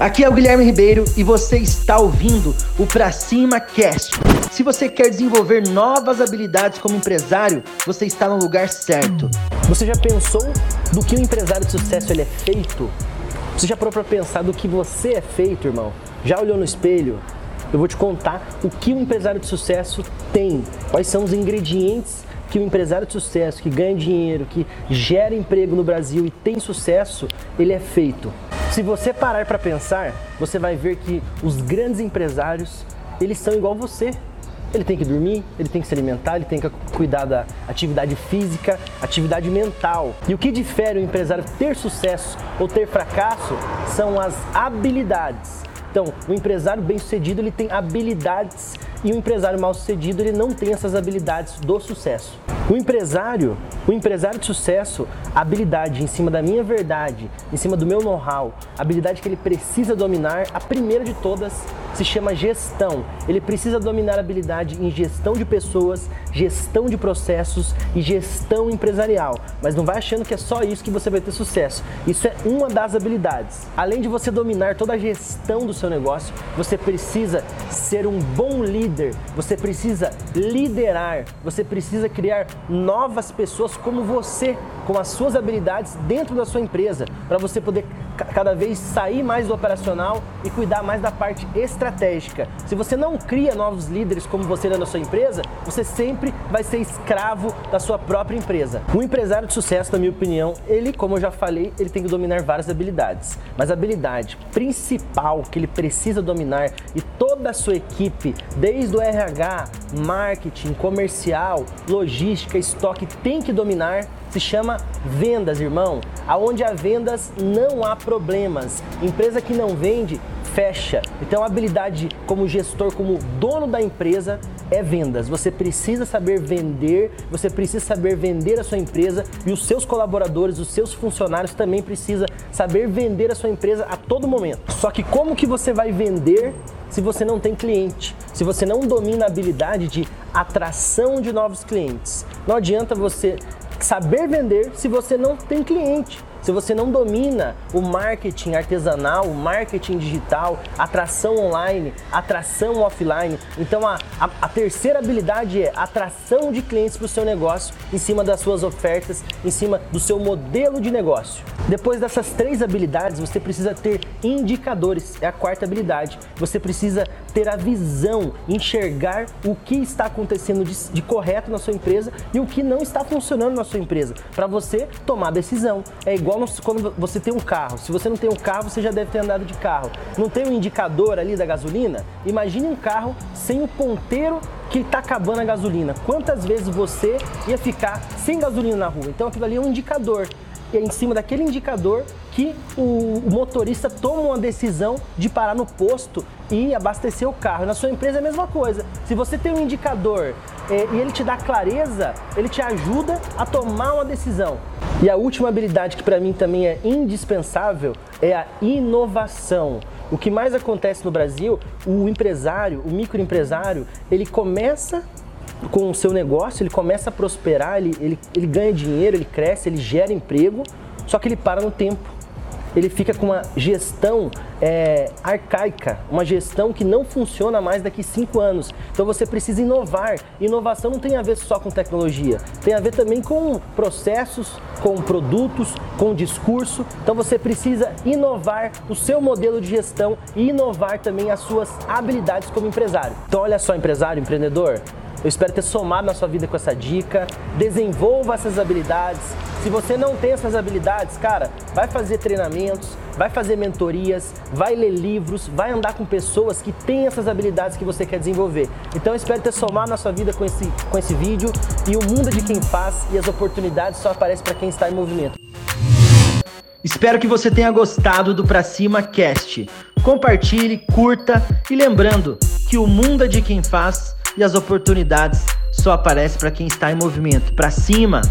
Aqui é o Guilherme Ribeiro e você está ouvindo o Pra Cima Cast. Se você quer desenvolver novas habilidades como empresário, você está no lugar certo. Você já pensou do que um empresário de sucesso ele é feito? Você já parou para pensar do que você é feito, irmão? Já olhou no espelho? Eu vou te contar o que um empresário de sucesso tem, quais são os ingredientes que um empresário de sucesso, que ganha dinheiro, que gera emprego no Brasil e tem sucesso, ele é feito. Se você parar para pensar, você vai ver que os grandes empresários, eles são igual você. Ele tem que dormir, ele tem que se alimentar, ele tem que cuidar da atividade física, atividade mental. E o que difere o empresário ter sucesso ou ter fracasso são as habilidades. Então, o empresário bem-sucedido, ele tem habilidades e o empresário mal-sucedido, ele não tem essas habilidades do sucesso. O empresário, o empresário de sucesso, a habilidade em cima da minha verdade, em cima do meu know-how, a habilidade que ele precisa dominar, a primeira de todas se chama gestão. Ele precisa dominar a habilidade em gestão de pessoas, gestão de processos e gestão empresarial. Mas não vai achando que é só isso que você vai ter sucesso. Isso é uma das habilidades. Além de você dominar toda a gestão do seu negócio, você precisa ser um bom líder, você precisa liderar, você precisa criar novas pessoas como você, com as suas habilidades dentro da sua empresa, para você poder cada vez sair mais do operacional e cuidar mais da parte estratégica. Se você não cria novos líderes como você na sua empresa, você sempre vai ser escravo da sua própria empresa. Um empresário de sucesso, na minha opinião, ele, como eu já falei, ele tem que dominar várias habilidades. Mas a habilidade principal que ele precisa dominar e toda a sua equipe, desde o RH, marketing, comercial, logística, estoque, tem que dominar se chama vendas, irmão. Aonde há vendas não há problemas. Empresa que não vende fecha. Então, a habilidade como gestor, como dono da empresa, é vendas. Você precisa saber vender, você precisa saber vender a sua empresa e os seus colaboradores, os seus funcionários também precisa saber vender a sua empresa a todo momento. Só que como que você vai vender se você não tem cliente? Se você não domina a habilidade de atração de novos clientes? Não adianta você saber vender se você não tem cliente se você não domina o marketing artesanal, o marketing digital, atração online, atração offline, então a, a, a terceira habilidade é atração de clientes para o seu negócio em cima das suas ofertas, em cima do seu modelo de negócio. Depois dessas três habilidades, você precisa ter indicadores, é a quarta habilidade. Você precisa ter a visão, enxergar o que está acontecendo de, de correto na sua empresa e o que não está funcionando na sua empresa, para você tomar decisão. É igual igual quando você tem um carro. Se você não tem um carro, você já deve ter andado de carro. Não tem um indicador ali da gasolina? Imagine um carro sem o ponteiro que está acabando a gasolina. Quantas vezes você ia ficar sem gasolina na rua? Então aquilo ali é um indicador. E é em cima daquele indicador que o motorista toma uma decisão de parar no posto e abastecer o carro. Na sua empresa é a mesma coisa. Se você tem um indicador é, e ele te dá clareza, ele te ajuda a tomar uma decisão. E a última habilidade que para mim também é indispensável é a inovação. O que mais acontece no Brasil, o empresário, o microempresário, ele começa com o seu negócio, ele começa a prosperar, ele, ele, ele ganha dinheiro, ele cresce, ele gera emprego, só que ele para no tempo ele fica com uma gestão é, arcaica, uma gestão que não funciona mais daqui cinco anos. Então você precisa inovar. Inovação não tem a ver só com tecnologia, tem a ver também com processos, com produtos, com discurso. Então você precisa inovar o seu modelo de gestão e inovar também as suas habilidades como empresário. Então olha só, empresário, empreendedor, eu espero ter somado na sua vida com essa dica. Desenvolva essas habilidades. Se você não tem essas habilidades, cara, vai fazer treinamentos, vai fazer mentorias, vai ler livros, vai andar com pessoas que têm essas habilidades que você quer desenvolver. Então eu espero ter somado na sua vida com esse, com esse vídeo e o mundo é de quem faz e as oportunidades só aparecem para quem está em movimento. Espero que você tenha gostado do Pra Cima Cast. Compartilhe, curta e lembrando que o mundo é de quem faz e as oportunidades só aparecem para quem está em movimento. Para cima!